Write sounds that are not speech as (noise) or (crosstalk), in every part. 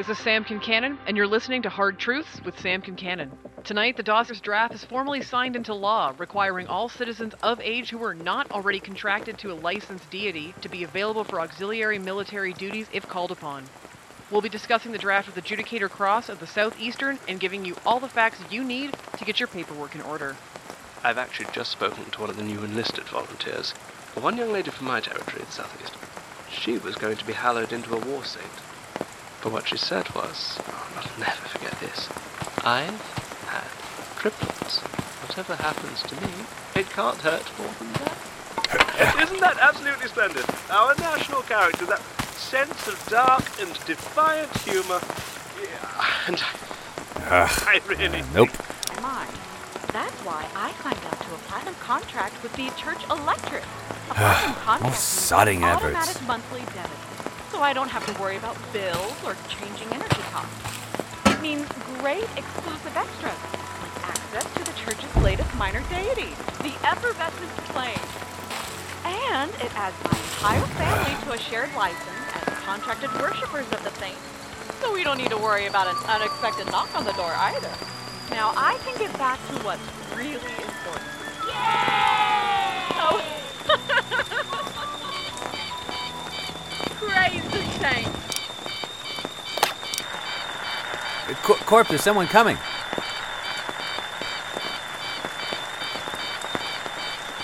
This is Sam Kincannon, and you're listening to Hard Truths with Sam Kincannon. Tonight, the Dossers draft is formally signed into law, requiring all citizens of age who are not already contracted to a licensed deity to be available for auxiliary military duties if called upon. We'll be discussing the draft with Adjudicator Cross of the Southeastern and giving you all the facts you need to get your paperwork in order. I've actually just spoken to one of the new enlisted volunteers. One young lady from my territory in the southeast. She was going to be hallowed into a war saint. But what she said was, oh, I'll never forget this. I've had triplets. Whatever happens to me, it can't hurt more than that. (laughs) Isn't that absolutely splendid? Our national character, that sense of dark and defiant humour. Yeah, and I ah, really. Nope. My, that's why I signed up to a platinum contract with the Church Electric. A ah, platinum contract More means sodding automatic efforts. monthly debit, so I don't have to worry about bills or changing energy costs. It means great exclusive extras, like access to the church's latest minor deity, the effervescent flame. And it adds my entire family to a shared license as contracted worshippers of the saint. So we don't need to worry about an unexpected knock on the door either. Now I can get back to what's really important. Oh. Praise the saint. Cor- Corp, there's someone coming.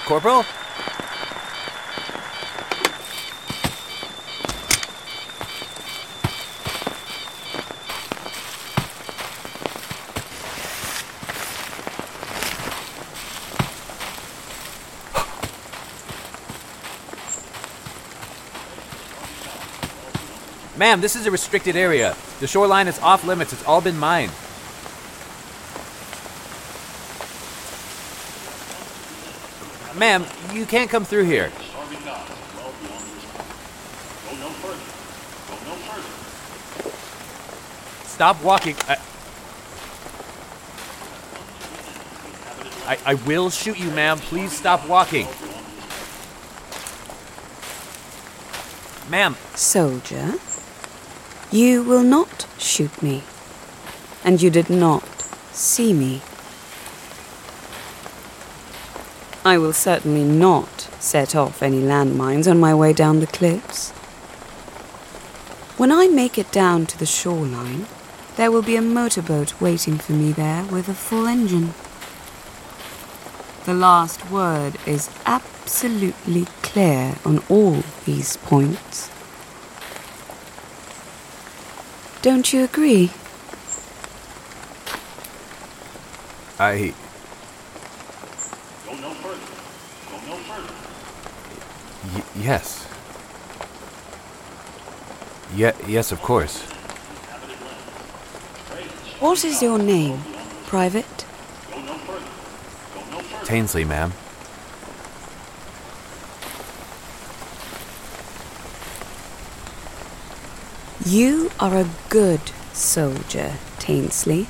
Corporal? Ma'am, this is a restricted area. The shoreline is off limits. It's all been mined. Ma'am, you can't come through here. Stop walking. I, I, I will shoot you, ma'am. Please stop walking. Ma'am, Soldier, you will not shoot me, and you did not see me. I will certainly not set off any landmines on my way down the cliffs. When I make it down to the shoreline, there will be a motorboat waiting for me there with a full engine. The last word is absolutely clear on all these points. Don't you agree? I. Y- yes. Ye- yes, of course. What is your name, Private? Tainsley, ma'am. You are a good soldier, Tainsley.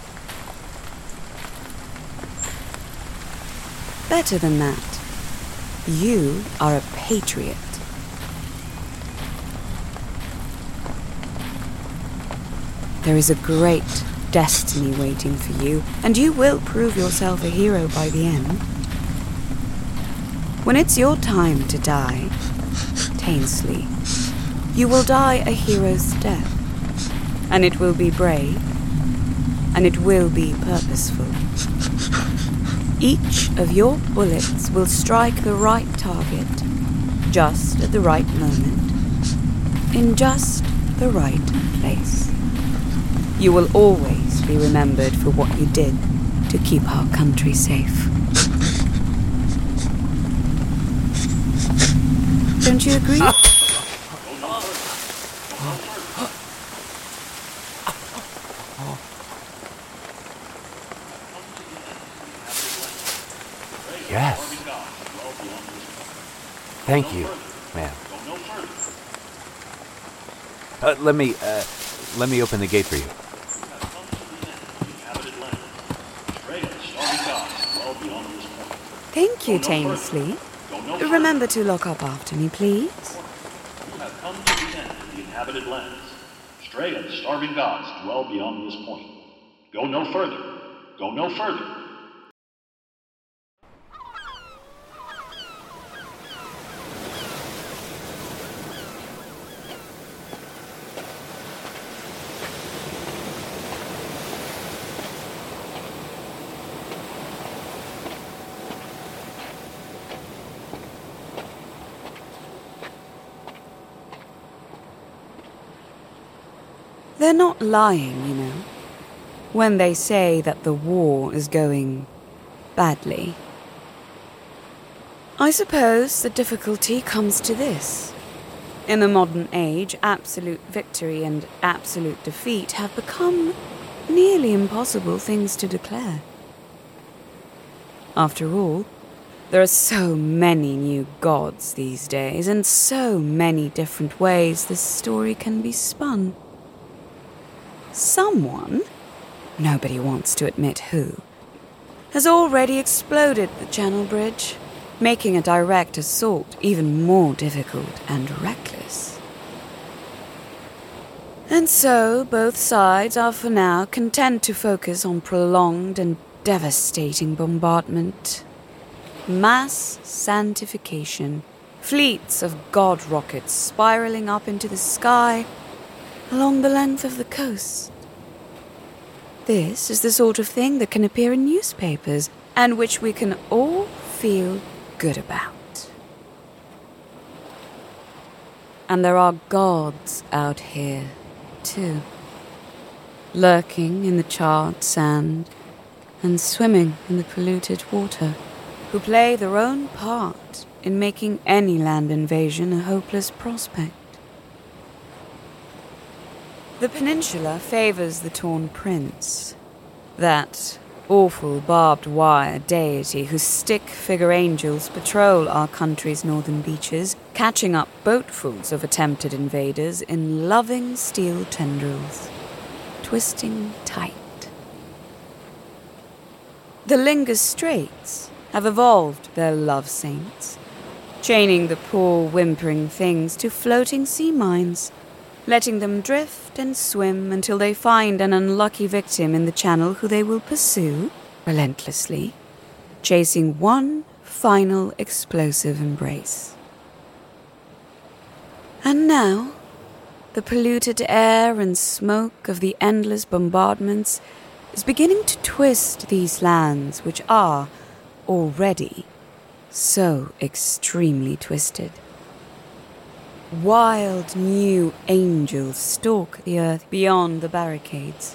Better than that, you are a patriot. There is a great destiny waiting for you, and you will prove yourself a hero by the end. When it's your time to die, Tainsley, you will die a hero's death, and it will be brave, and it will be purposeful. Each of your bullets will strike the right target, just at the right moment, in just the right place. You will always be remembered for what you did to keep our country safe. Don't you agree? (laughs) Thank you, ma'am. Uh, let me, uh, let me open the gate for you. Thank you, Tainsley. Remember to lock up after me, please. You have come to the end of the inhabited lands. Stray and starving gods dwell beyond this point. Go no further. Go no further. They're not lying, you know, when they say that the war is going badly. I suppose the difficulty comes to this. In the modern age, absolute victory and absolute defeat have become nearly impossible things to declare. After all, there are so many new gods these days, and so many different ways this story can be spun. Someone, nobody wants to admit who, has already exploded the Channel Bridge, making a direct assault even more difficult and reckless. And so, both sides are for now content to focus on prolonged and devastating bombardment. Mass sanctification, fleets of god rockets spiraling up into the sky along the length of the coast. This is the sort of thing that can appear in newspapers and which we can all feel good about. And there are gods out here, too, lurking in the charred sand and swimming in the polluted water, who play their own part in making any land invasion a hopeless prospect. The peninsula favors the Torn Prince, that awful barbed wire deity whose stick figure angels patrol our country's northern beaches, catching up boatfuls of attempted invaders in loving steel tendrils, twisting tight. The Lingus Straits have evolved their love saints, chaining the poor whimpering things to floating sea mines, letting them drift and swim until they find an unlucky victim in the channel who they will pursue relentlessly, chasing one final explosive embrace. And now, the polluted air and smoke of the endless bombardments is beginning to twist these lands, which are already so extremely twisted. Wild new angels stalk the earth beyond the barricades,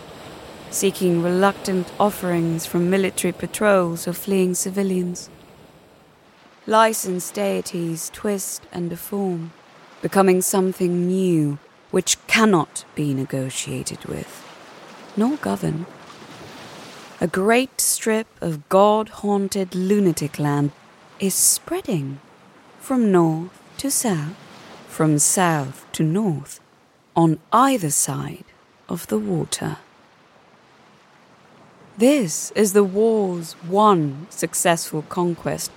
seeking reluctant offerings from military patrols or fleeing civilians. Licensed deities twist and deform, becoming something new which cannot be negotiated with, nor governed. A great strip of god haunted lunatic land is spreading from north to south from south to north on either side of the water. This is the war's one successful conquest,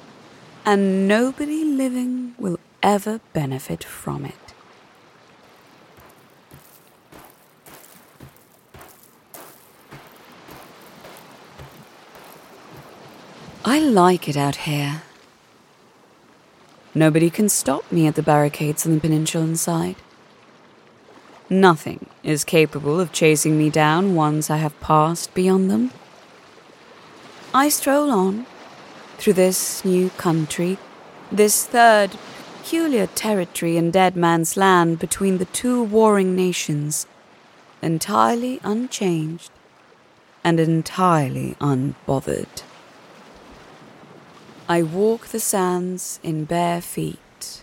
and nobody living will ever benefit from it. I like it out here. Nobody can stop me at the barricades on the peninsulan side. Nothing is capable of chasing me down once I have passed beyond them. I stroll on through this new country, this third peculiar territory in Dead Man's Land between the two warring nations, entirely unchanged and entirely unbothered. I walk the sands in bare feet,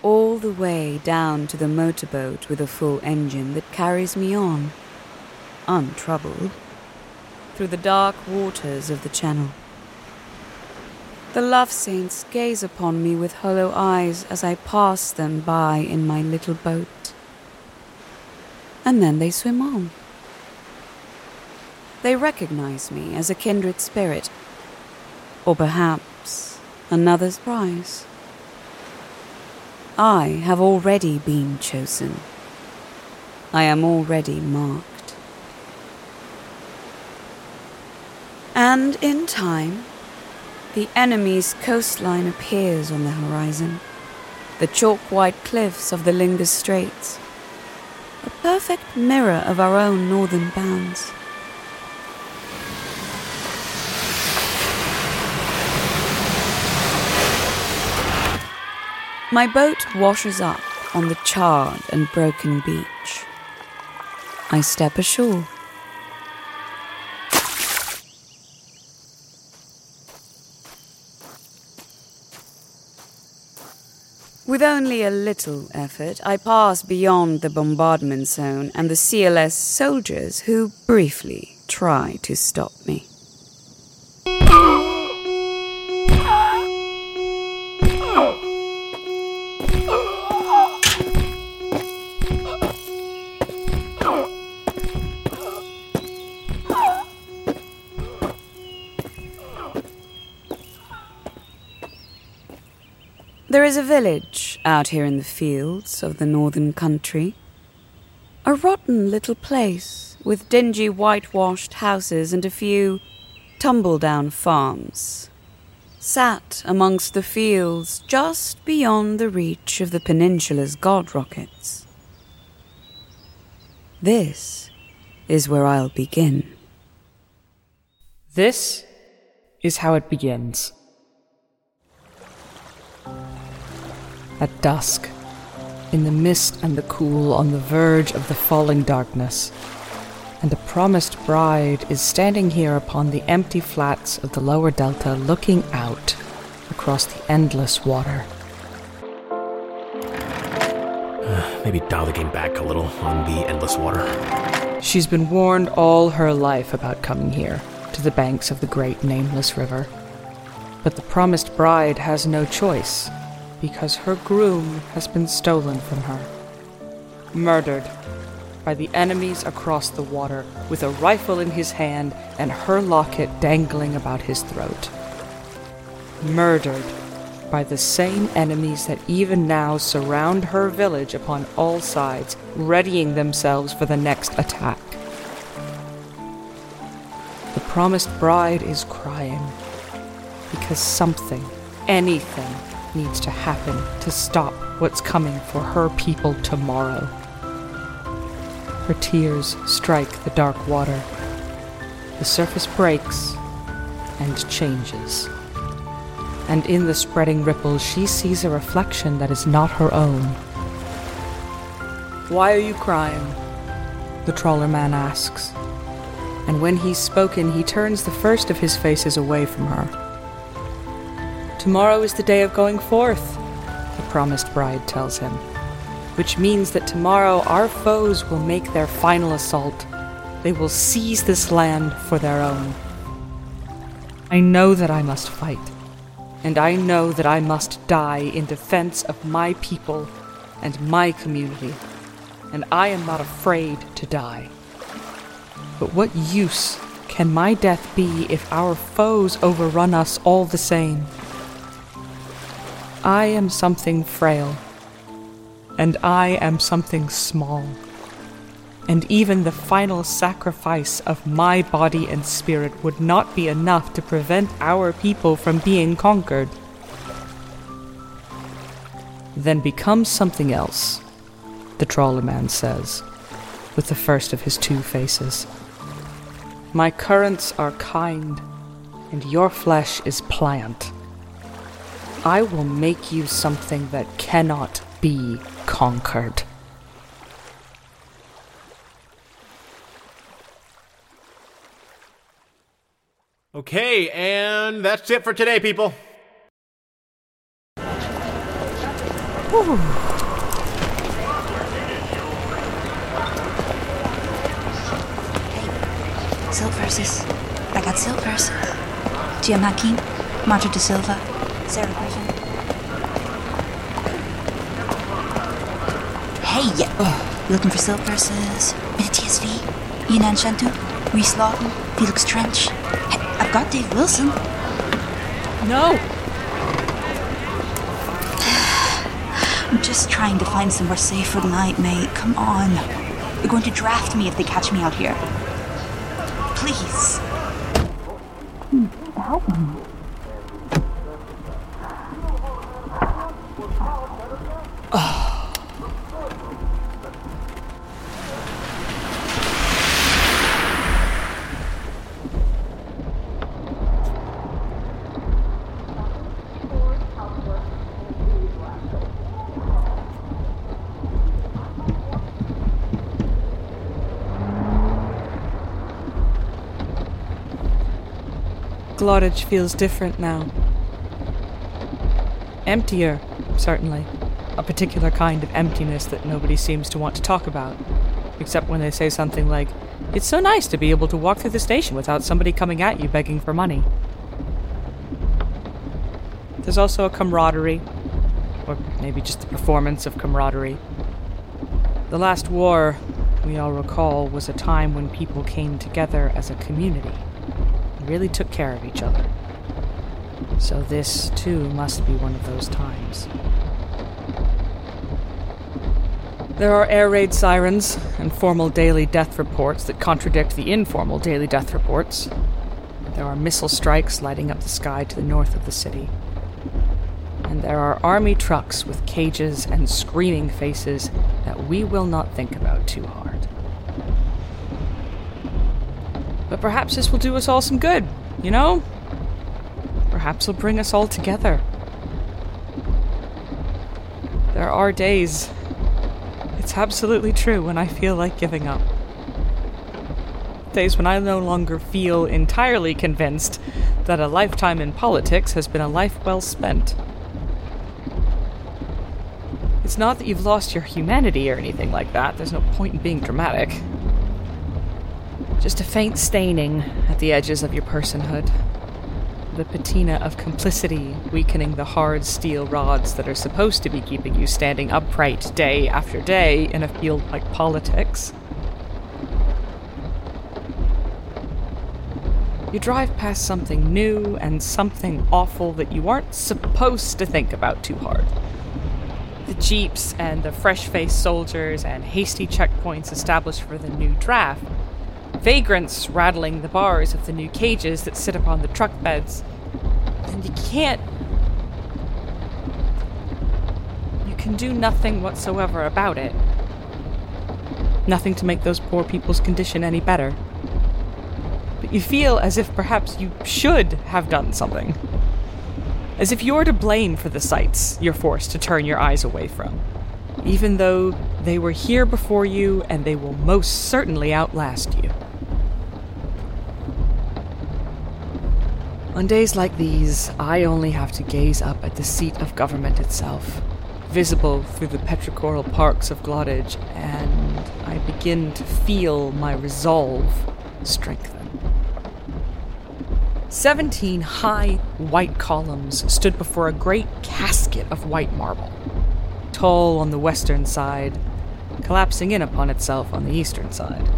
all the way down to the motorboat with a full engine that carries me on, untroubled, through the dark waters of the channel. The love saints gaze upon me with hollow eyes as I pass them by in my little boat. And then they swim on. They recognize me as a kindred spirit, or perhaps another's prize. I have already been chosen. I am already marked. And in time, the enemy's coastline appears on the horizon. The chalk white cliffs of the Lingus Straits. A perfect mirror of our own northern bounds. My boat washes up on the charred and broken beach. I step ashore. With only a little effort, I pass beyond the bombardment zone and the CLS soldiers who briefly try to stop me. Village out here in the fields of the northern country. A rotten little place with dingy whitewashed houses and a few tumble down farms. Sat amongst the fields just beyond the reach of the peninsula's god rockets. This is where I'll begin. This is how it begins. At dusk, in the mist and the cool, on the verge of the falling darkness, and a promised bride is standing here upon the empty flats of the lower delta looking out across the endless water. (sighs) Maybe dial the game back a little on the endless water. She's been warned all her life about coming here, to the banks of the great nameless river. But the promised bride has no choice, because her groom has been stolen from her. Murdered by the enemies across the water, with a rifle in his hand and her locket dangling about his throat. Murdered by the same enemies that even now surround her village upon all sides, readying themselves for the next attack. The promised bride is crying because something, anything, needs to happen to stop what's coming for her people tomorrow. Her tears strike the dark water. The surface breaks and changes. And in the spreading ripples, she sees a reflection that is not her own. Why are you crying? The trawler man asks. And when he's spoken, he turns the first of his faces away from her. Tomorrow is the day of going forth, the promised bride tells him, which means that tomorrow our foes will make their final assault. They will seize this land for their own. I know that I must fight, and I know that I must die in defense of my people and my community, and I am not afraid to die. But what use can my death be if our foes overrun us all the same? I am something frail, and I am something small. And even the final sacrifice of my body and spirit would not be enough to prevent our people from being conquered. Then become something else, the trawlerman says, with the first of his two faces. My currents are kind, and your flesh is pliant. I will make you something that cannot be conquered. Okay, and that's it for today, people. Silt Verses. I got silvers. Jim Marta da Silva, Sarah Griffin. Hey, you looking for Silt Verses? Bit of TSV? Yinan Shentu, Rhys Lawton, Felix Trench. Hey, I've got Dave Wilson. No! (sighs) I'm just trying to find somewhere safe for the night, mate. Come on. They're going to draft me if they catch me out here. Please. Hmm, help me. Glottage feels different now. Emptier, certainly. A particular kind of emptiness that nobody seems to want to talk about. Except when they say something like, It's so nice to be able to walk through the station without somebody coming at you begging for money. There's also a camaraderie, or maybe just the performance of camaraderie. The last war, we all recall, was a time when people came together as a community really took care of each other. So this, too, must be one of those times. There are air raid sirens and formal daily death reports that contradict the informal daily death reports. There are missile strikes lighting up the sky to the north of the city. And there are army trucks with cages and screaming faces that we will not think about too hard. Perhaps this will do us all some good, you know? Perhaps it'll bring us all together. There are days, it's absolutely true, when I feel like giving up. Days when I no longer feel entirely convinced that a lifetime in politics has been a life well spent. It's not that you've lost your humanity or anything like that, there's no point in being dramatic. Just a faint staining at the edges of your personhood. The patina of complicity weakening the hard steel rods that are supposed to be keeping you standing upright day after day in a field like politics. You drive past something new and something awful that you aren't supposed to think about too hard. The jeeps and the fresh faced soldiers and hasty checkpoints established for the new draft vagrants rattling the bars of the new cages that sit upon the truck beds. And you can't. You can do nothing whatsoever about it. Nothing to make those poor people's condition any better. But you feel as if perhaps you should have done something. As if you're to blame for the sights you're forced to turn your eyes away from. Even though they were here before you and they will most certainly outlast you. On days like these, I only have to gaze up at the seat of government itself, visible through the petrichoral parks of Glottage, and I begin to feel my resolve strengthen. Seventeen high white columns stood before a great casket of white marble, tall on the western side, collapsing in upon itself on the eastern side.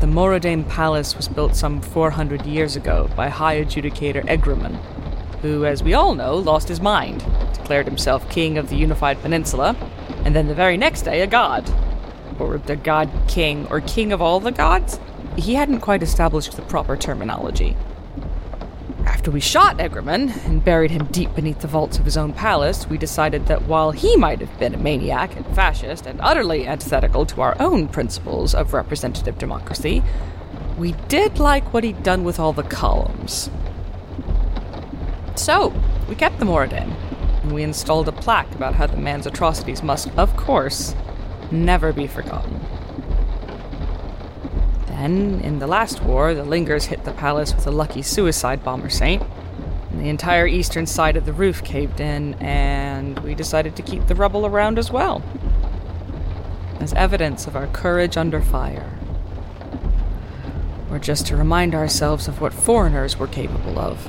The Moradame Palace was built some 400 years ago by High Adjudicator Egraman, who, as we all know, lost his mind, declared himself king of the unified peninsula, and then the very next day a god. Or the god king, or king of all the gods? He hadn't quite established the proper terminology. After we shot Egraman and buried him deep beneath the vaults of his own palace, we decided that while he might have been a maniac and fascist and utterly antithetical to our own principles of representative democracy, we did like what he'd done with all the columns. So, we kept the Moradin, and we installed a plaque about how the man's atrocities must, of course, never be forgotten. Then, in the last war, the Lingers hit the palace with a lucky suicide bomber saint, and the entire eastern side of the roof caved in, and we decided to keep the rubble around as well. As evidence of our courage under fire. Or just to remind ourselves of what foreigners were capable of.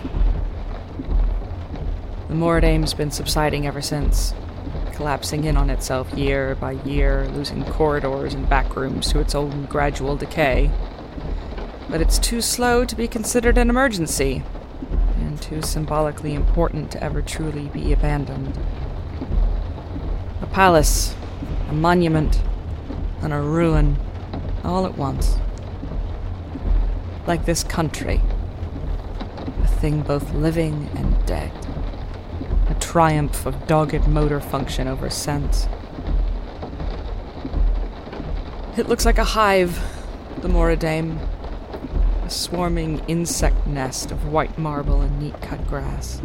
The Moradame's been subsiding ever since, collapsing in on itself year by year, losing corridors and back rooms to its own gradual decay. But it's too slow to be considered an emergency, and too symbolically important to ever truly be abandoned. A palace, a monument, and a ruin all at once. Like this country, a thing both living and dead, triumph of dogged motor function over sense. It looks like a hive, the Moradame, a swarming insect nest of white marble and neat cut grass.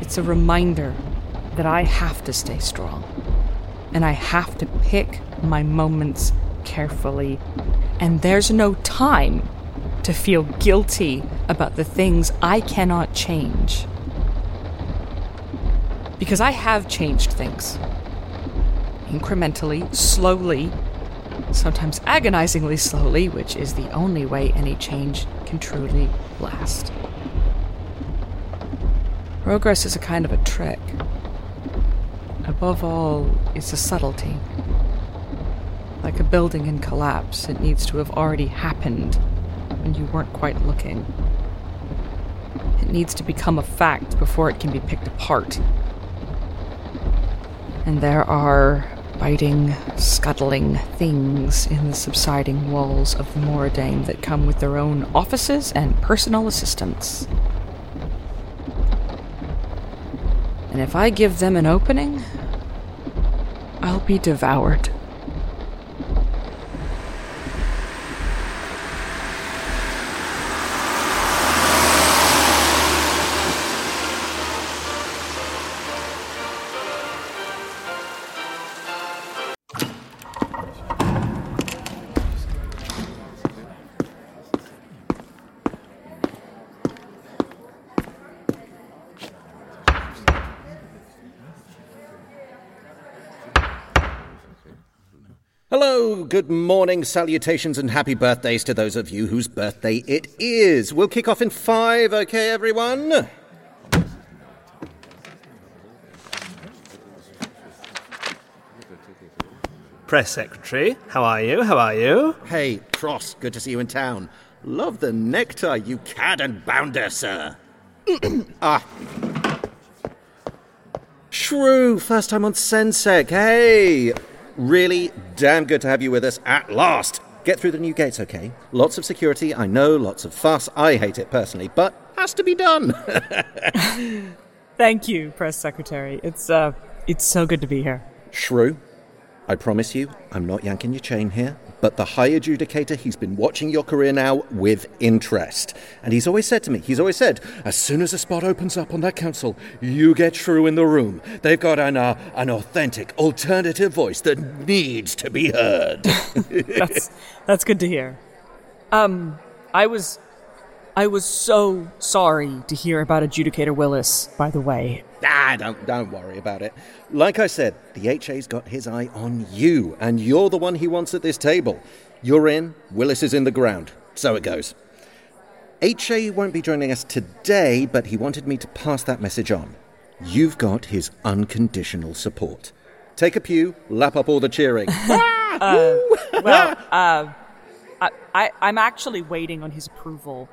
It's a reminder that I have to stay strong, and I have to pick my moments carefully, and there's no time to feel guilty about the things I cannot change. Because I have changed things. Incrementally, slowly, sometimes agonizingly slowly, which is the only way any change can truly last. Progress is a kind of a trick. Above all, it's a subtlety. Like a building in collapse, it needs to have already happened when you weren't quite looking. It needs to become a fact before it can be picked apart. And there are biting, scuttling things in the subsiding walls of the Moradame that come with their own offices and personal assistants. And if I give them an opening, I'll be devoured. Good morning, salutations, and happy birthdays to those of you whose birthday it is. We'll kick off in five, okay, everyone? Press secretary, how are you? How are you? Hey, Cross, good to see you in town. Love the nectar, you cad and bounder, sir. (clears throat) ah. Shrue, first time on Sensec. Hey! Really damn good to have you with us at last. Get through the new gates, okay? Lots of security, I know, lots of fuss. I hate it personally, but has to be done. (laughs) Thank you, press secretary. It's uh it's so good to be here. Shrue, I promise you, I'm not yanking your chain here, but the High Adjudicator, he's been watching your career now with interest. And he's always said to me, he's always said, as soon as a spot opens up on that council, you get Shrue in the room. They've got an, uh, an authentic, alternative voice that needs to be heard. (laughs) that's that's good to hear. Um I was I was so sorry to hear about Adjudicator Willis, by the way. Ah, don't, don't worry about it. Like I said, the HA's got his eye on you, and you're the one he wants at this table. You're in, Willis is in the ground. So it goes. HA won't be joining us today, but he wanted me to pass that message on. You've got his unconditional support. Take a pew, lap up all the cheering. (laughs) Uh, well, uh, I, I, I'm actually waiting on his approval.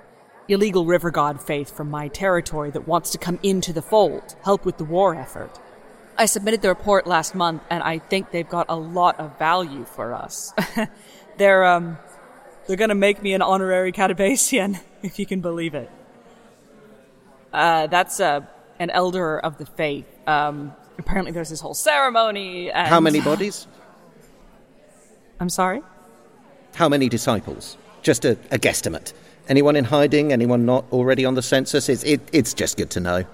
Illegal river god faith from my territory that wants to come into the fold, help with the war effort. I submitted the report last month, and I think they've got a lot of value for us. (laughs) they're um, they're gonna make me an honorary Catabasian, (laughs) if you can believe it. Uh, that's uh, an elder of the faith. Um, apparently, there's this whole ceremony. And... How many bodies? I'm sorry. How many disciples? Just a, a guesstimate. Anyone in hiding? Anyone not already on the census? It's, it, it's just good to know.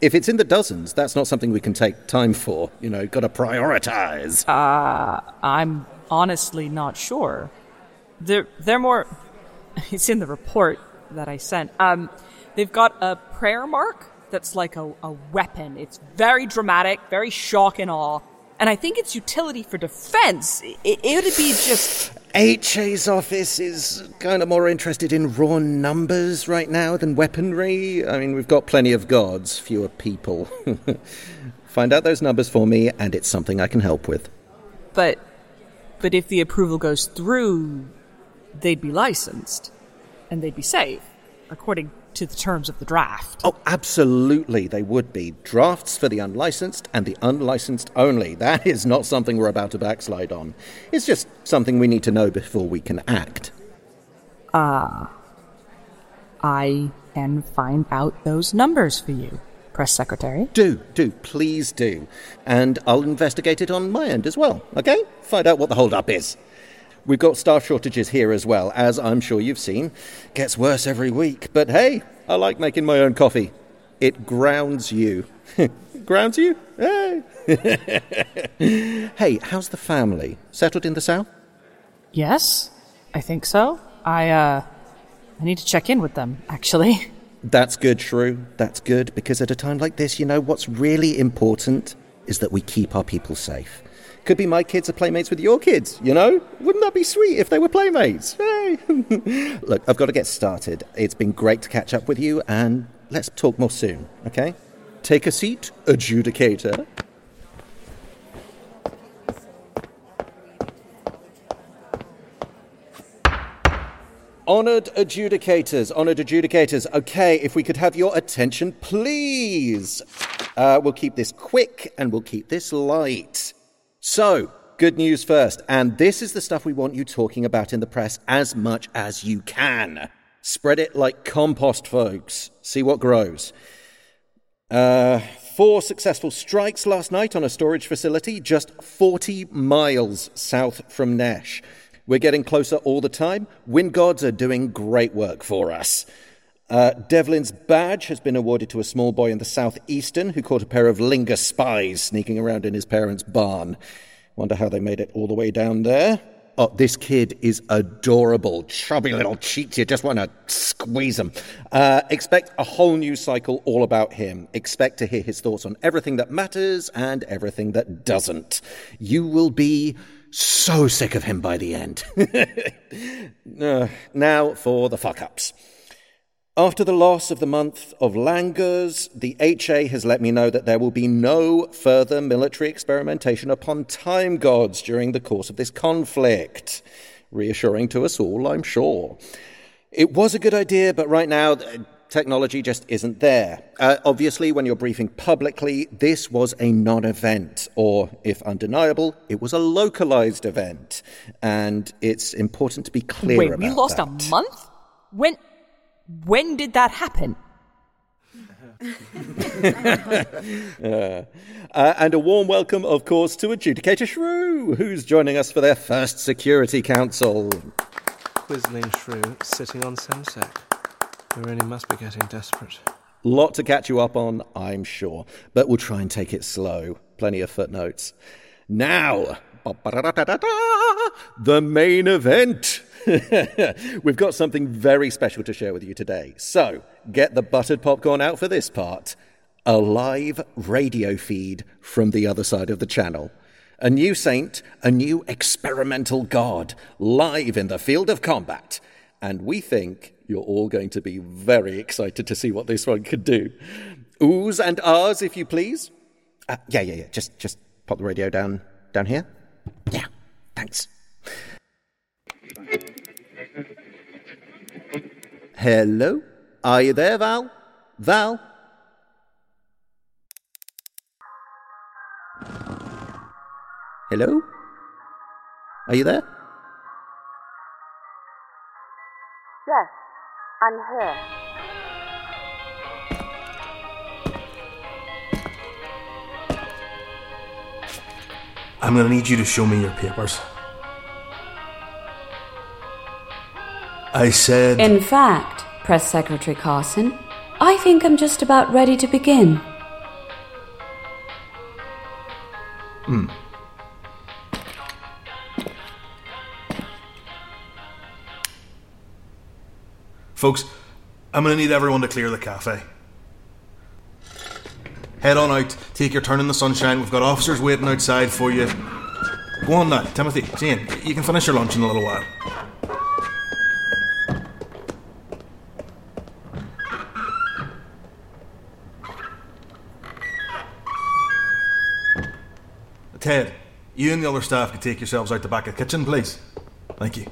If it's in the dozens, that's not something we can take time for. You know, gotta prioritize. Uh, I'm honestly not sure. They're, they're more. (laughs) It's in the report that I sent. Um, they've got a prayer mark that's like a, a weapon. It's very dramatic, very shock and awe. And I think its utility for defense, it, it would be just. HA's office is kind of more interested in raw numbers right now than weaponry. I mean, we've got plenty of gods, fewer people. (laughs) Find out those numbers for me, and it's something I can help with. But, but if the approval goes through, they'd be licensed, and they'd be safe, according to the terms of the draft. Oh, absolutely, they would be. Drafts for the unlicensed and the unlicensed only. That is not something we're about to backslide on. It's just something we need to know before we can act. Ah. I can find out those numbers for you, Press Secretary. Do, do, please do. And I'll investigate it on my end as well, okay? Find out what the holdup is. We've got staff shortages here as well, as I'm sure you've seen. Gets worse every week, but hey, I like making my own coffee. It grounds you. (laughs) grounds you? Hey. (laughs) hey, how's the family? Settled in the south? Yes, I think so. I, uh, I need to check in with them, actually. (laughs) That's good, Shrue. That's good, because at a time like this, you know, what's really important is that we keep our people safe. Could be my kids are playmates with your kids, you know? Wouldn't that be sweet if they were playmates? (laughs) Hey! Look, I've got to get started. It's been great to catch up with you, and let's talk more soon, okay? Take a seat, adjudicator. Honoured adjudicators, honoured adjudicators. Okay, if we could have your attention, please. Uh, we'll keep this quick and we'll keep this light. So, good news first, and this is the stuff we want you talking about in the press as much as you can. Spread it like compost, folks. See what grows. Uh, four successful strikes last night on a storage facility just 40 miles south from Nash. We're getting closer all the time. Wind gods are doing great work for us. Uh, Devlin's badge has been awarded to a small boy in the southeastern who caught a pair of Linga spies sneaking around in his parents' barn. Wonder how they made it all the way down there. Oh, this kid is adorable. Chubby little cheeks. You just want to squeeze him. Uh, expect a whole new cycle all about him. Expect to hear his thoughts on everything that matters and everything that doesn't. You will be so sick of him by the end. (laughs) uh, now for the fuck ups. After the loss of the month of Langurs, the HA has let me know that there will be no further military experimentation upon time gods during the course of this conflict. Reassuring to us all, I'm sure. It was a good idea, but right now, technology just isn't there. Uh, obviously, when you're briefing publicly, this was a non event, or if undeniable, it was a localized event. And it's important to be clear Wait, about we lost that. a month? When when did that happen? (laughs) Uh, and a warm welcome, of course, to Adjudicator Shrue, who's joining us for their first Security Council. Whizzling shrew, sitting on Semsec. We really must be getting desperate. Lot to catch you up on, I'm sure, but we'll try and take it slow. Plenty of footnotes. Now, the main event. (laughs) We've got something very special to share with you today. So, get the buttered popcorn out for this part. A live radio feed from the other side of the channel. A new saint, a new experimental god, live in the field of combat. And we think you're all going to be very excited to see what this one could do. Oohs and ahs, if you please. Uh, yeah, yeah, yeah. Just, just pop the radio down, down here. Yeah, thanks. Hello? Are you there, Val? Val? Hello? Are you there? Yes, I'm here. I'm gonna need you to show me your papers. I said. In fact, Press Secretary Carson, I think I'm just about ready to begin. Hmm. Folks, I'm gonna need everyone to clear the cafe. Head on out, take your turn in the sunshine. We've got officers waiting outside for you. Go on now, Timothy, Jane, you can finish your lunch in a little while. Ted, you and the other staff could take yourselves out the back of the kitchen, please. Thank you.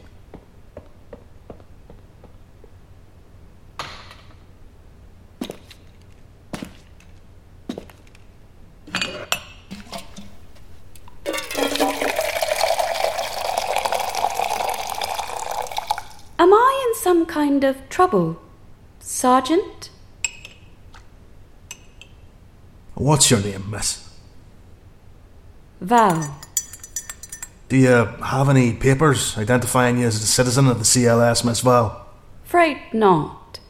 Am I in some kind of trouble, Sergeant? What's your name, miss? Val. Do you have any papers identifying you as a citizen of the CLS, Miss Val? Afraid not.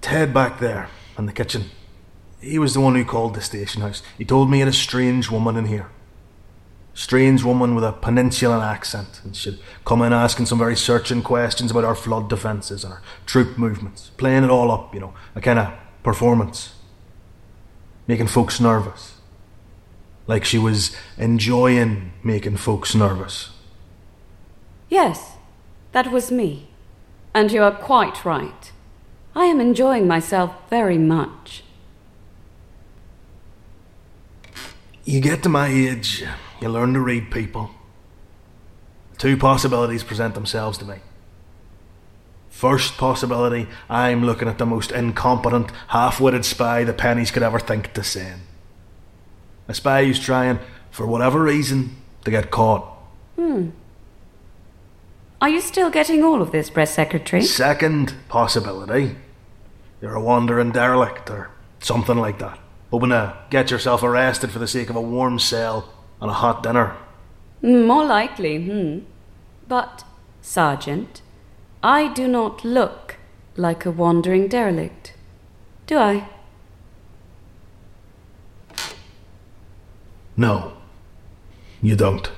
Ted back there in the kitchen. He was the one who called the station house. He told me he had a strange woman in here. Strange woman with a peninsulan accent, and she'd come in asking some very searching questions about our flood defences and our troop movements, playing it all up, you know, a kind of performance, making folks nervous. Like she was enjoying making folks nervous. Yes, that was me. And you are quite right. I am enjoying myself very much. You get to my age, you learn to read people. Two possibilities present themselves to me. First possibility, I'm looking at the most incompetent, half witted spy the pennies could ever think to send. A spy who's trying, for whatever reason, to get caught. Hmm. Are you still getting all of this, Press Secretary? Second possibility, you're a wandering derelict or something like that. Hoping to get yourself arrested for the sake of a warm cell and a hot dinner. More likely, hmm. But, Sergeant, I do not look like a wandering derelict. Do I? No, you don't.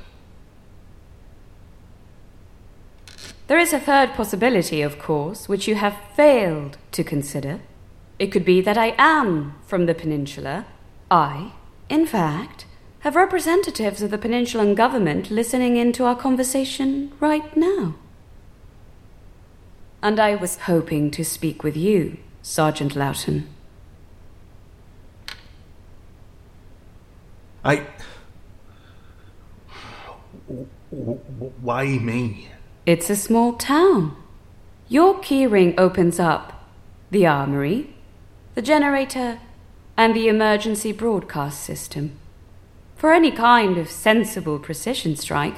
There is a third possibility, of course, which you have failed to consider. It could be that I am from the peninsula. I, in fact, have representatives of the peninsulan government listening into our conversation right now. And I was hoping to speak with you, Sergeant Loughton. I. Why me? It's a small town. Your keyring opens up the armory, the generator, and the emergency broadcast system. For any kind of sensible precision strike,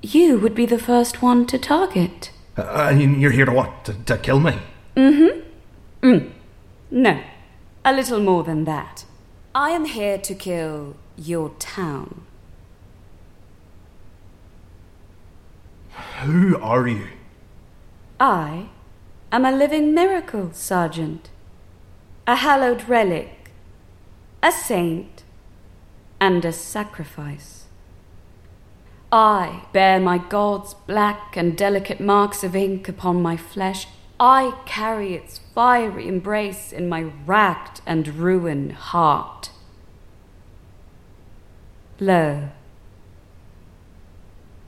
you would be the first one to target. Uh, you're here to what? To, to kill me? Mm hmm. Mm. No, a little more than that. I am here to kill your town. Who are you? I am a living miracle, Sergeant. A hallowed relic, a saint, and a sacrifice. I bear my God's black and delicate marks of ink upon my flesh. I carry its fiery embrace in my racked and ruined heart. Lo,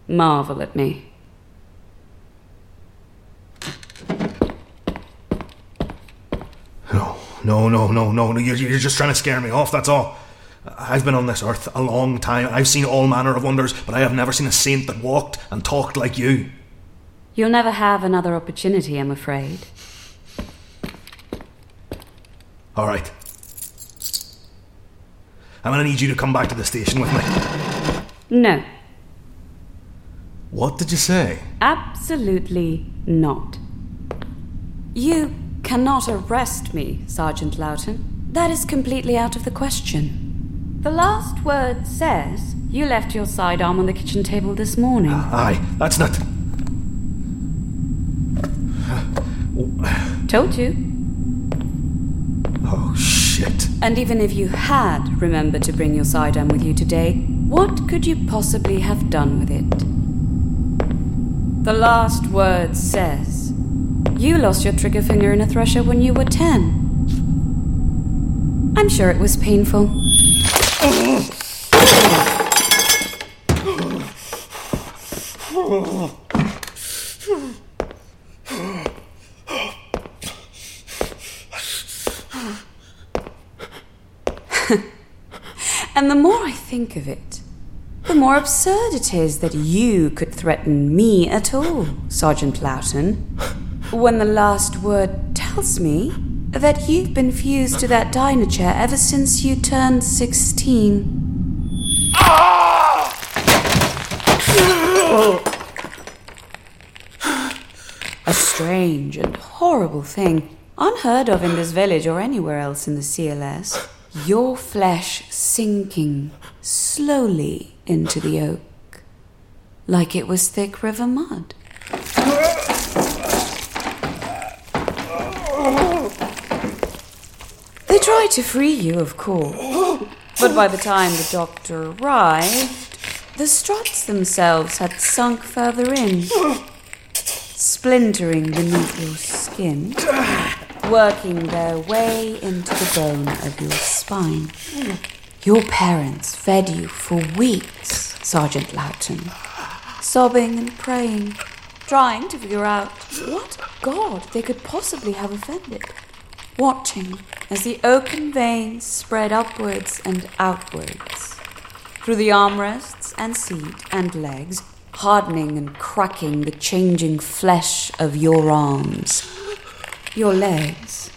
marvel at me. No, no, no, no, no. You're, you're just trying to scare me off, that's all. I've been on this earth a long time. I've seen all manner of wonders, but I have never seen a saint that walked and talked like you. You'll never have another opportunity, I'm afraid. All right. I'm gonna need you to come back to the station with me. No, What did you say? absolutely not. You cannot arrest me, Sergeant Loughton. That is completely out of the question. The last word says you left your sidearm on the kitchen table this morning. Ah, aye, that's not. Told you. Oh, shit. And even if you had remembered to bring your sidearm with you today, what could you possibly have done with it? The last word says you lost your trigger finger in a thresher when you were ten. I'm sure it was painful. (laughs) And the more I think of it, the more absurd it is that you could threaten me at all, Sergeant Loughton, when the last word tells me that you've been fused to that diner chair ever since you turned 16. Ah! A strange and horrible thing, unheard of in this village or anywhere else in the CLS. Your flesh sinking slowly into the oak, like it was thick river mud. Tried to free you, of course, but by the time the doctor arrived, the struts themselves had sunk further in, splintering beneath your skin, working their way into the bone of your spine. Your parents fed you for weeks, Sergeant Loughton, sobbing and praying, trying to figure out what god they could possibly have offended, watching as the oaken veins spread upwards and outwards through the armrests and seat and legs, hardening and cracking the changing flesh of your arms, your legs,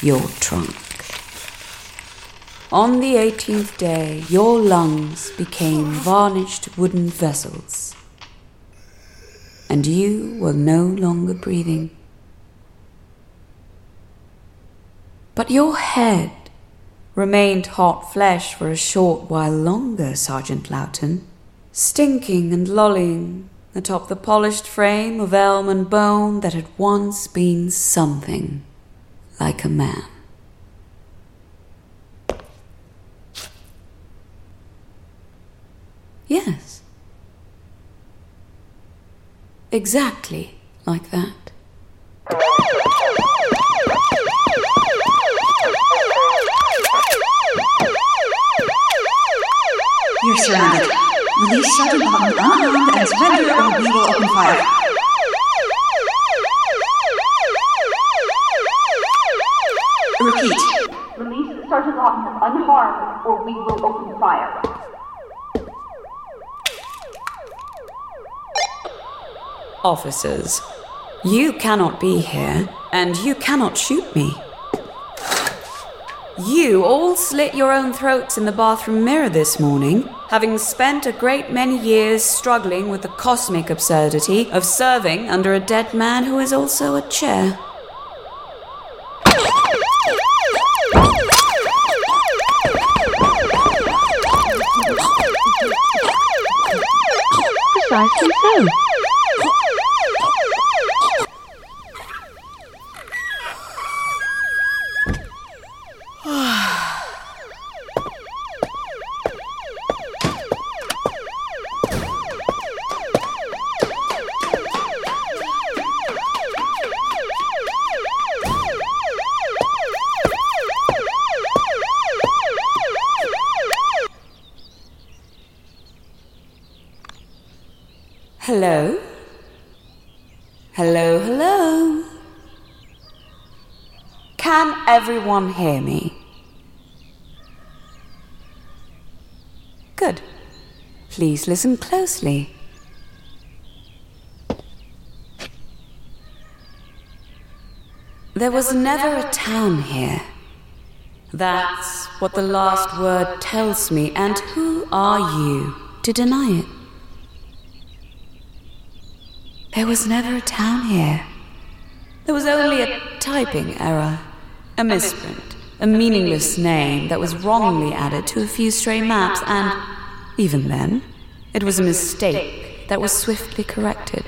your trunk. On the 18th day, your lungs became varnished wooden vessels, and you were no longer breathing. But your head remained hot flesh for a short while longer, Sergeant Loughton, stinking and lolling atop the polished frame of elm and bone that had once been something like a man. Yes. Exactly like that. You're surrounded. Release Sergeant Loughton unarmed and surrender or we will open fire. Repeat. Release Sergeant Loughton unharmed, or we will open fire. Officers, you cannot be here, and you cannot shoot me. You all slit your own throats in the bathroom mirror this morning, having spent a great many years struggling with the cosmic absurdity of serving under a dead man who is also a chair. Precisely so. Hello? Hello, hello? Can everyone hear me? Good. Please listen closely. There was never a town here. That's what the last word tells me, and who are you to deny it? There was never a town here. There was only a typing error, a misprint, a meaningless name that was wrongly added to a few stray maps, and even then, it was a mistake that was swiftly corrected.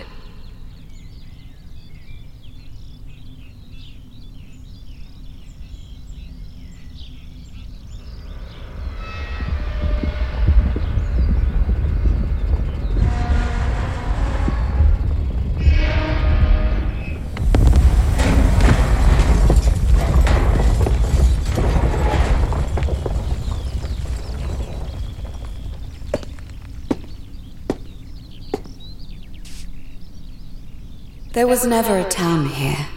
There was never a town here.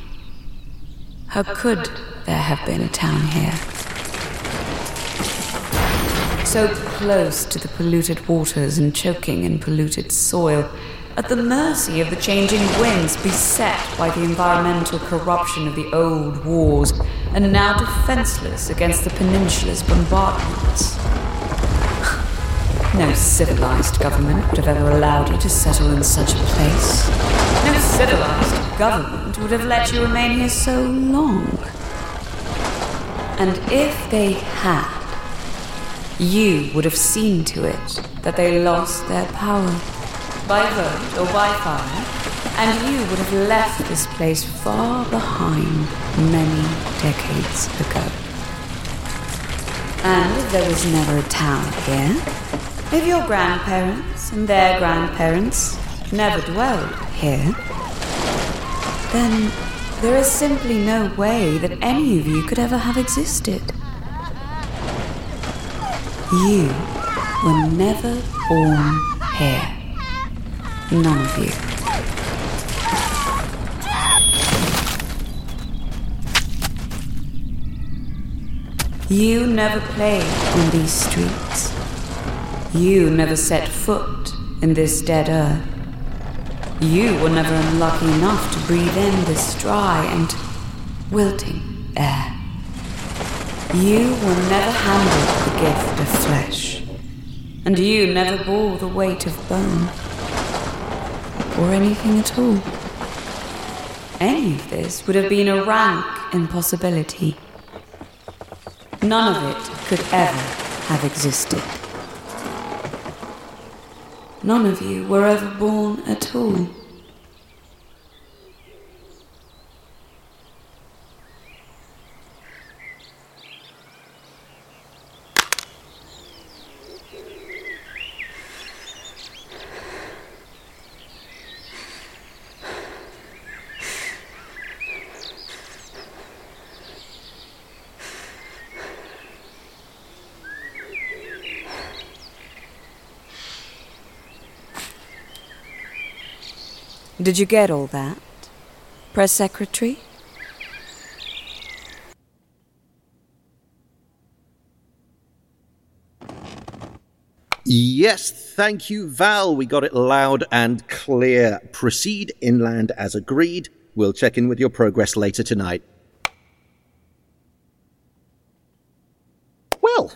How could there have been a town here? so close to the polluted waters and choking in polluted soil, at the mercy of the changing winds, beset by the environmental corruption of the old wars, and now defenseless against the peninsula's bombardments. (sighs) No civilized government would have ever allowed you to settle in such a place. Civilized government would have let you remain here so long. And if they had, you would have seen to it that they lost their power by vote or by fire, and you would have left this place far behind many decades ago. And there was never a town here, if your grandparents and their grandparents never dwelled here, then there is simply no way that any of you could ever have existed. You were never born here. None of you. You never played on these streets. You never set foot in this dead earth. You were never unlucky enough to breathe in this dry and wilting air. You were never handed the gift of flesh, and you never bore the weight of bone, or anything at all. Any of this would have been a rank impossibility. None of it could ever have existed. None of you were ever born at all. Did you get all that? Press secretary? Yes, thank you, Val. We got it loud and clear. Proceed inland as agreed. We'll check in with your progress later tonight. Well,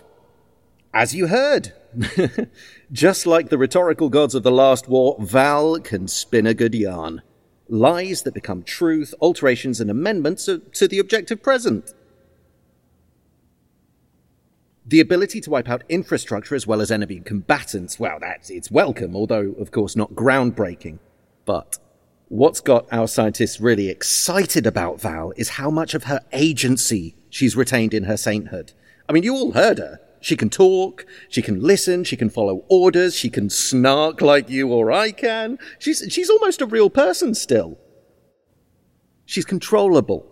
as you heard, (laughs) just like the rhetorical gods of the last war, Val can spin a good yarn. Lies that become truth, alterations and amendments to the objective present. The ability to wipe out infrastructure as well as enemy combatants, well, that's it's welcome, although of course not groundbreaking. But what's got our scientists really excited about Val is how much of her agency she's retained in her sainthood. I mean, you all heard her. She can talk, she can listen, she can follow orders, she can snark like you or I can. She's, she's almost a real person still. She's controllable.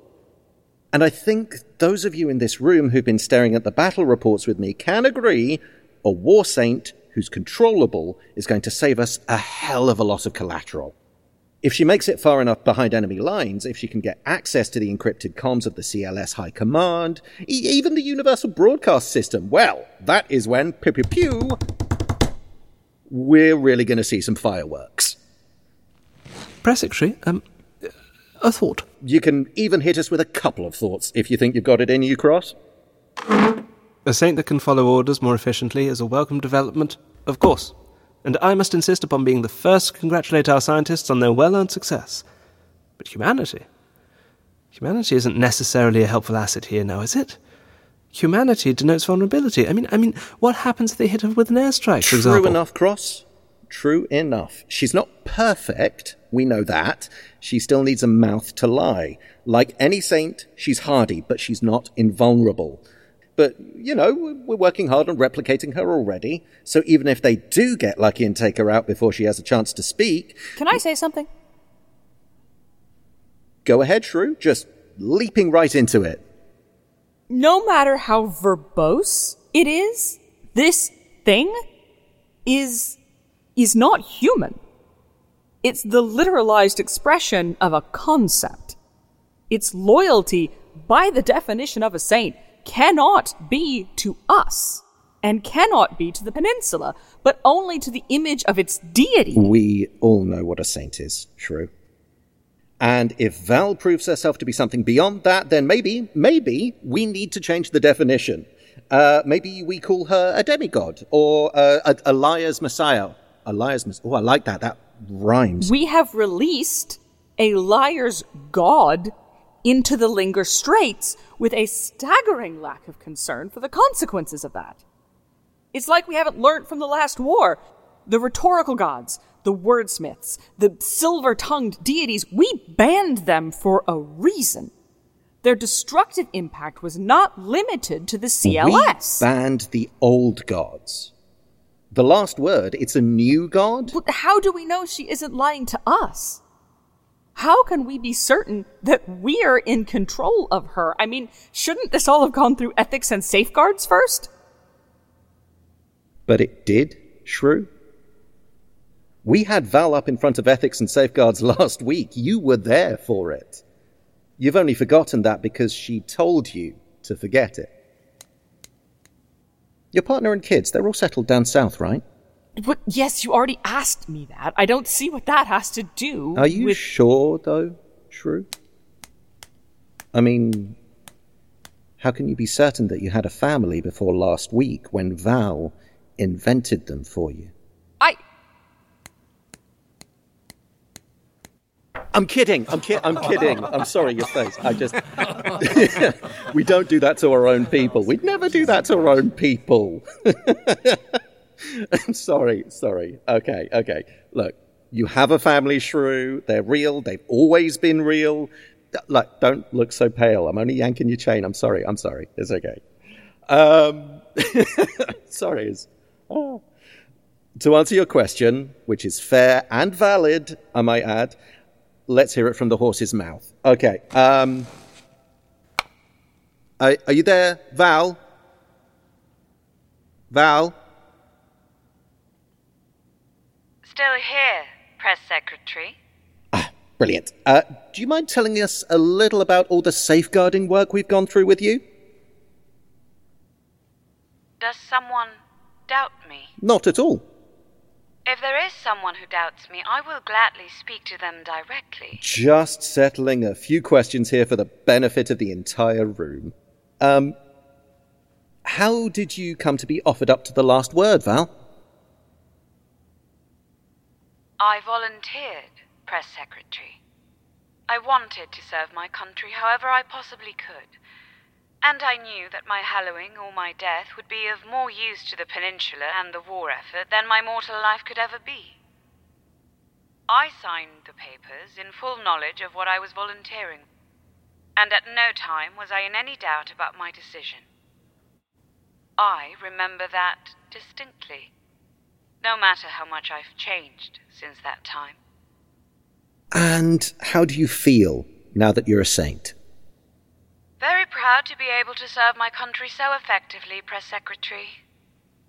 And I think those of you in this room who've been staring at the battle reports with me can agree a war saint who's controllable is going to save us a hell of a lot of collateral. If she makes it far enough behind enemy lines, if she can get access to the encrypted comms of the CLS High Command, e- even the Universal Broadcast System, well, that is when, pew pew pew, we're really going to see some fireworks. Press secretary, um, a thought. You can even hit us with a couple of thoughts if you think you've got it in you, Cross. A saint that can follow orders more efficiently is a welcome development, of course. And I must insist upon being the first to congratulate our scientists on their well earned success. But humanity? Humanity isn't necessarily a helpful asset here now, is it? Humanity denotes vulnerability. I mean, I mean, what happens if they hit her with an airstrike, for example? True enough, Cross. True enough. She's not perfect. We know that. She still needs a mouth to lie. Like any saint, she's hardy, but she's not invulnerable. But, you know, we're working hard on replicating her already. So even if they do get lucky and take her out before she has a chance to speak, Can I say something? go ahead, Shrue. Just leaping right into it. No matter how verbose it is, this thing is is not human. It's the literalized expression of a concept. Its loyalty, by the definition of a saint, cannot be to us. and cannot be to the peninsula, but only to the image of its deity. We all know what a saint is, Shrue. And if Val proves herself to be something beyond that, then maybe, maybe we need to change the definition. Uh, maybe we call her a demigod or uh, a, a liar's messiah. A liar's messiah. Oh, I like that. That rhymes. We have released a liar's god into the Linger Straits with a staggering lack of concern for the consequences of that. It's like we haven't learned from the last war. The rhetorical gods, the wordsmiths, the silver tongued deities, we banned them for a reason. Their destructive impact was not limited to the CLS. We banned the old gods. The last word, it's a new god? But how do we know she isn't lying to us? How can we be certain that we're in control of her? I mean, shouldn't this all have gone through ethics and safeguards first? But it did, Shrue. We had Val up in front of ethics and safeguards (laughs) last week. You were there for it. You've only forgotten that because she told you to forget it. Your partner and kids, they're all settled down south, right? But yes, you already asked me that. I don't see what that has to do. Are you with... sure, though, Shrue? I mean, how can you be certain that you had a family before last week when Val invented them for you? I. I'm kidding. I'm, ki- I'm kidding. I'm sorry, your face. I just. (laughs) we don't do that to our own people. We'd never do that to our own people. (laughs) (laughs) Sorry, sorry. Okay, okay. Look, you have a family Shrue. They're real. They've always been real. Look, don't look so pale. I'm only yanking your chain. I'm sorry. I'm sorry. It's okay. Um, (laughs) sorry. Oh. To answer your question, which is fair and valid, I might add, let's hear it from the horse's mouth. Okay. Um, are, are you there, Val? Val? Still here, Press Secretary. Ah, brilliant. Uh, do you mind telling us a little about all the safeguarding work we've gone through with you? Does someone doubt me? Not at all. If there is someone who doubts me, I will gladly speak to them directly. Just settling a few questions here for the benefit of the entire room. Um, how did you come to be offered up to the last word, Val? I volunteered, Press Secretary. I wanted to serve my country however I possibly could. And I knew that my hallowing or my death would be of more use to the peninsula and the war effort than my mortal life could ever be. I signed the papers in full knowledge of what I was volunteering, and at no time was I in any doubt about my decision. I remember that distinctly no matter how much I've changed since that time. And how do you feel now that you're a saint? Very proud to be able to serve my country so effectively, Press Secretary.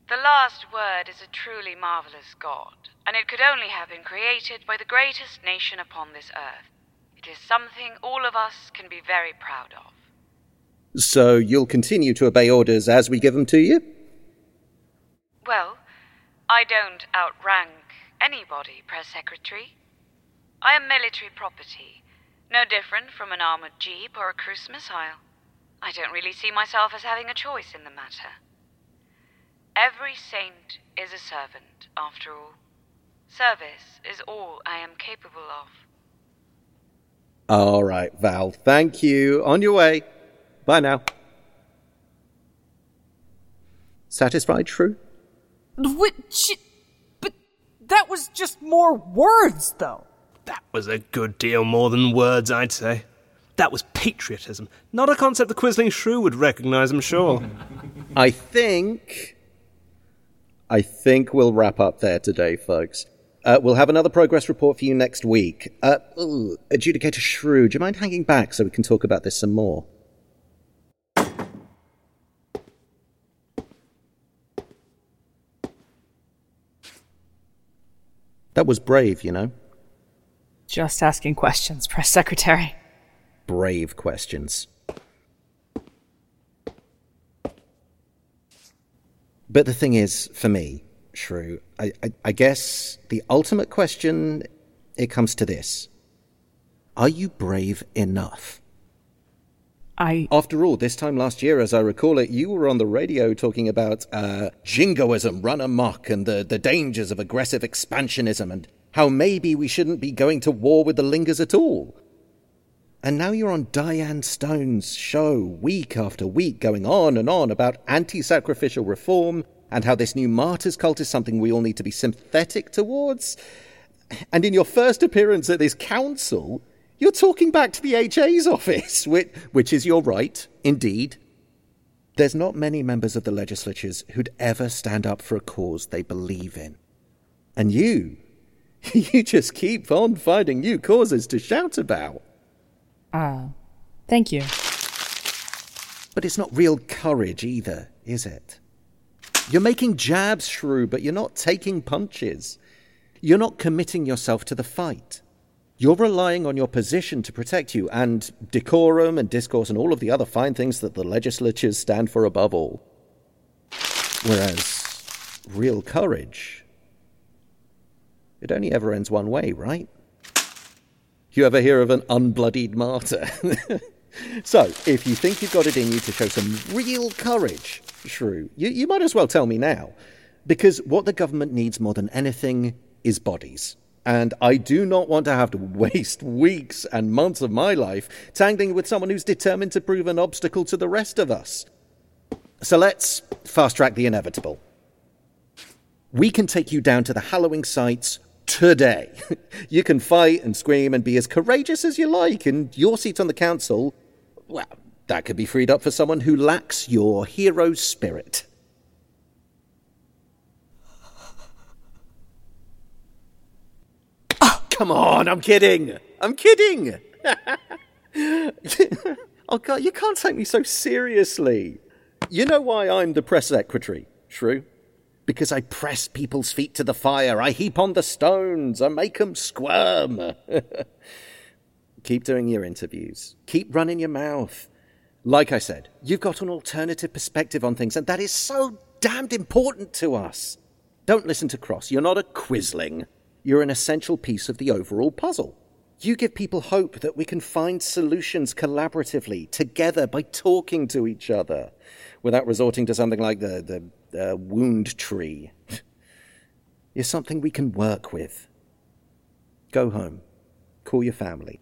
The last word is a truly marvelous god, and it could only have been created by the greatest nation upon this earth. It is something all of us can be very proud of. So you'll continue to obey orders as we give them to you? Well, I don't outrank anybody, Press Secretary. I am military property, no different from an armored jeep or a cruise missile. I don't really see myself as having a choice in the matter. Every saint is a servant, after all. Service is all I am capable of. All right, Val. Thank you. On your way. Bye now. Satisfied, Shrue? Which, but that was just more words, though. That was a good deal more than words, I'd say. That was patriotism, not a concept the Quisling Shrue would recognize, I'm sure. I think. I think we'll wrap up there today, folks. Uh, we'll have another progress report for you next week. Uh, ooh, Adjudicator Shrue, do you mind hanging back so we can talk about this some more? That was brave, you know. Just asking questions, Press Secretary. Brave questions. But the thing is, for me, Shrue, I, I, I guess the ultimate question it comes to this: Are you brave enough? I. After all, this time last year, as I recall it, you were on the radio talking about uh, jingoism run amok and the, the dangers of aggressive expansionism and how maybe we shouldn't be going to war with the Lingers at all. And now you're on Diane Stone's show week after week, going on and on about anti sacrificial reform and how this new martyrs cult is something we all need to be sympathetic towards. And in your first appearance at this council, you're talking back to the HA's office, (laughs) which, which is your right, indeed. There's not many members of the legislatures who'd ever stand up for a cause they believe in. And you, (laughs) you just keep on finding new causes to shout about. Ah, uh, thank you. But it's not real courage either, is it? You're making jabs, Shrue, but you're not taking punches. You're not committing yourself to the fight. You're relying on your position to protect you and decorum and discourse and all of the other fine things that the legislatures stand for above all. Whereas real courage, it only ever ends one way, right? You ever hear of an unbloodied martyr? (laughs) so, if you think you've got it in you to show some real courage, Shrue, you, you might as well tell me now. Because what the government needs more than anything is bodies. And I do not want to have to (laughs) waste weeks and months of my life tangling with someone who's determined to prove an obstacle to the rest of us. So let's fast track the inevitable. We can take you down to the hallowing sites today. (laughs) you can fight and scream and be as courageous as you like, and your seat on the council, well, that could be freed up for someone who lacks your hero spirit. Come on, I'm kidding. I'm kidding. (laughs) oh, God, you can't take me so seriously. You know why I'm the press secretary, Shrue? because I press people's feet to the fire, I heap on the stones, I make 'em squirm. (laughs) Keep doing your interviews. Keep running your mouth. Like I said, you've got an alternative perspective on things, and that is so damned important to us. Don't listen to Cross. You're not a quisling. You're an essential piece of the overall puzzle. You give people hope that we can find solutions collaboratively, together, by talking to each other, without resorting to something like the, the uh, wound tree (laughs) You're something we can work with. Go home. Call your family.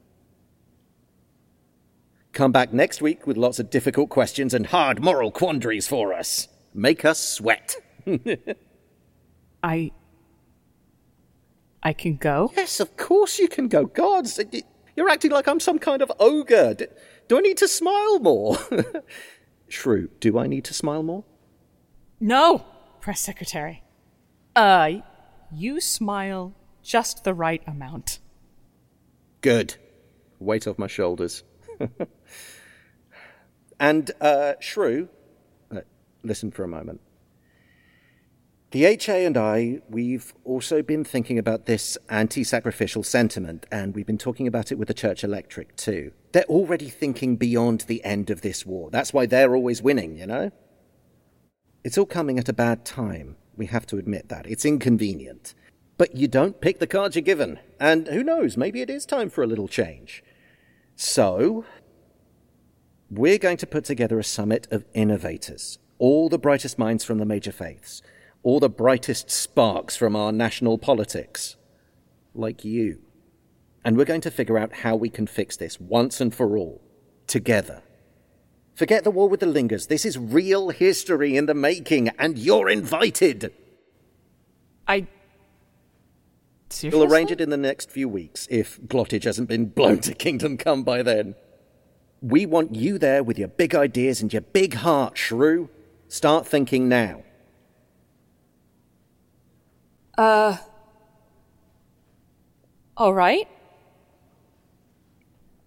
Come back next week with lots of difficult questions and hard moral quandaries for us. Make us sweat. (laughs) I. I can go? Yes, of course you can go. Gods, you're acting like I'm some kind of ogre. Do I need to smile more? (laughs) Shrue, do I need to smile more? No, press secretary. Uh, you smile just the right amount. Good. Weight off my shoulders. (laughs) and, uh, Shrue, uh, listen for a moment. The HA and I, we've also been thinking about this anti sacrificial sentiment, and we've been talking about it with the Church Electric too. They're already thinking beyond the end of this war. That's why they're always winning, you know? It's all coming at a bad time. We have to admit that. It's inconvenient. But you don't pick the cards you're given. And who knows, maybe it is time for a little change. So, we're going to put together a summit of innovators, all the brightest minds from the major faiths, all the brightest sparks from our national politics, like you. And we're going to figure out how we can fix this once and for all, together. Forget the war with the Lingers. This is real history in the making, and you're invited. I. Seriously? We'll arrange it in the next few weeks, if Glottage hasn't been blown to Kingdom Come by then. We want you there with your big ideas and your big heart, Shrue. Start thinking now. Uh. All right.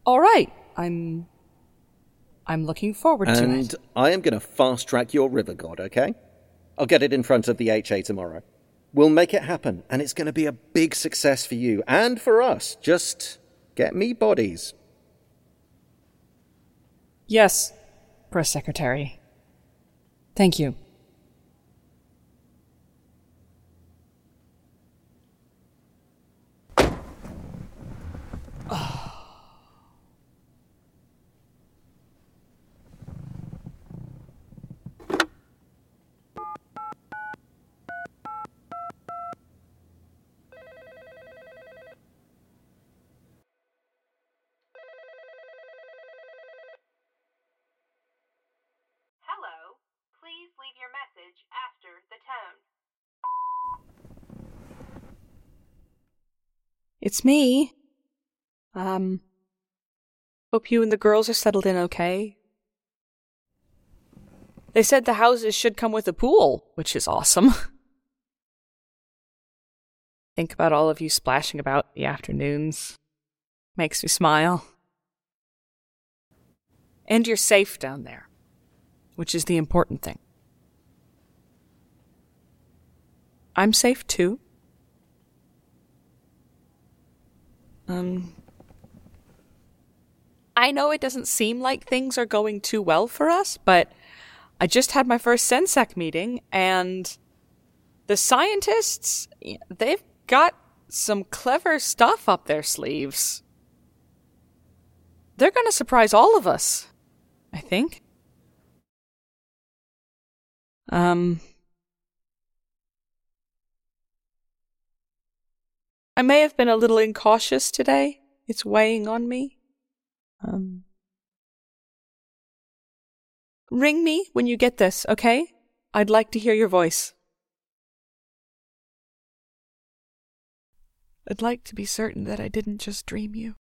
All right. I'm I'm looking forward and to it. And I am going to fast track your river god, okay? I'll get it in front of the HA tomorrow. We'll make it happen, and it's going to be a big success for you and for us. Just get me bodies. Yes, Press Secretary. Thank you. It's me. Um, hope you and the girls are settled in okay. They said the houses should come with a pool, which is awesome. (laughs) Think about all of you splashing about the afternoons. Makes me smile. And you're safe down there, which is the important thing. I'm safe too. Um, I know it doesn't seem like things are going too well for us, but I just had my first Sensec meeting, and the scientists, they've got some clever stuff up their sleeves. They're going to surprise all of us, I think. Um, I may have been a little incautious today. It's weighing on me. Um, ring me when you get this, okay? I'd like to hear your voice. I'd like to be certain that I didn't just dream you.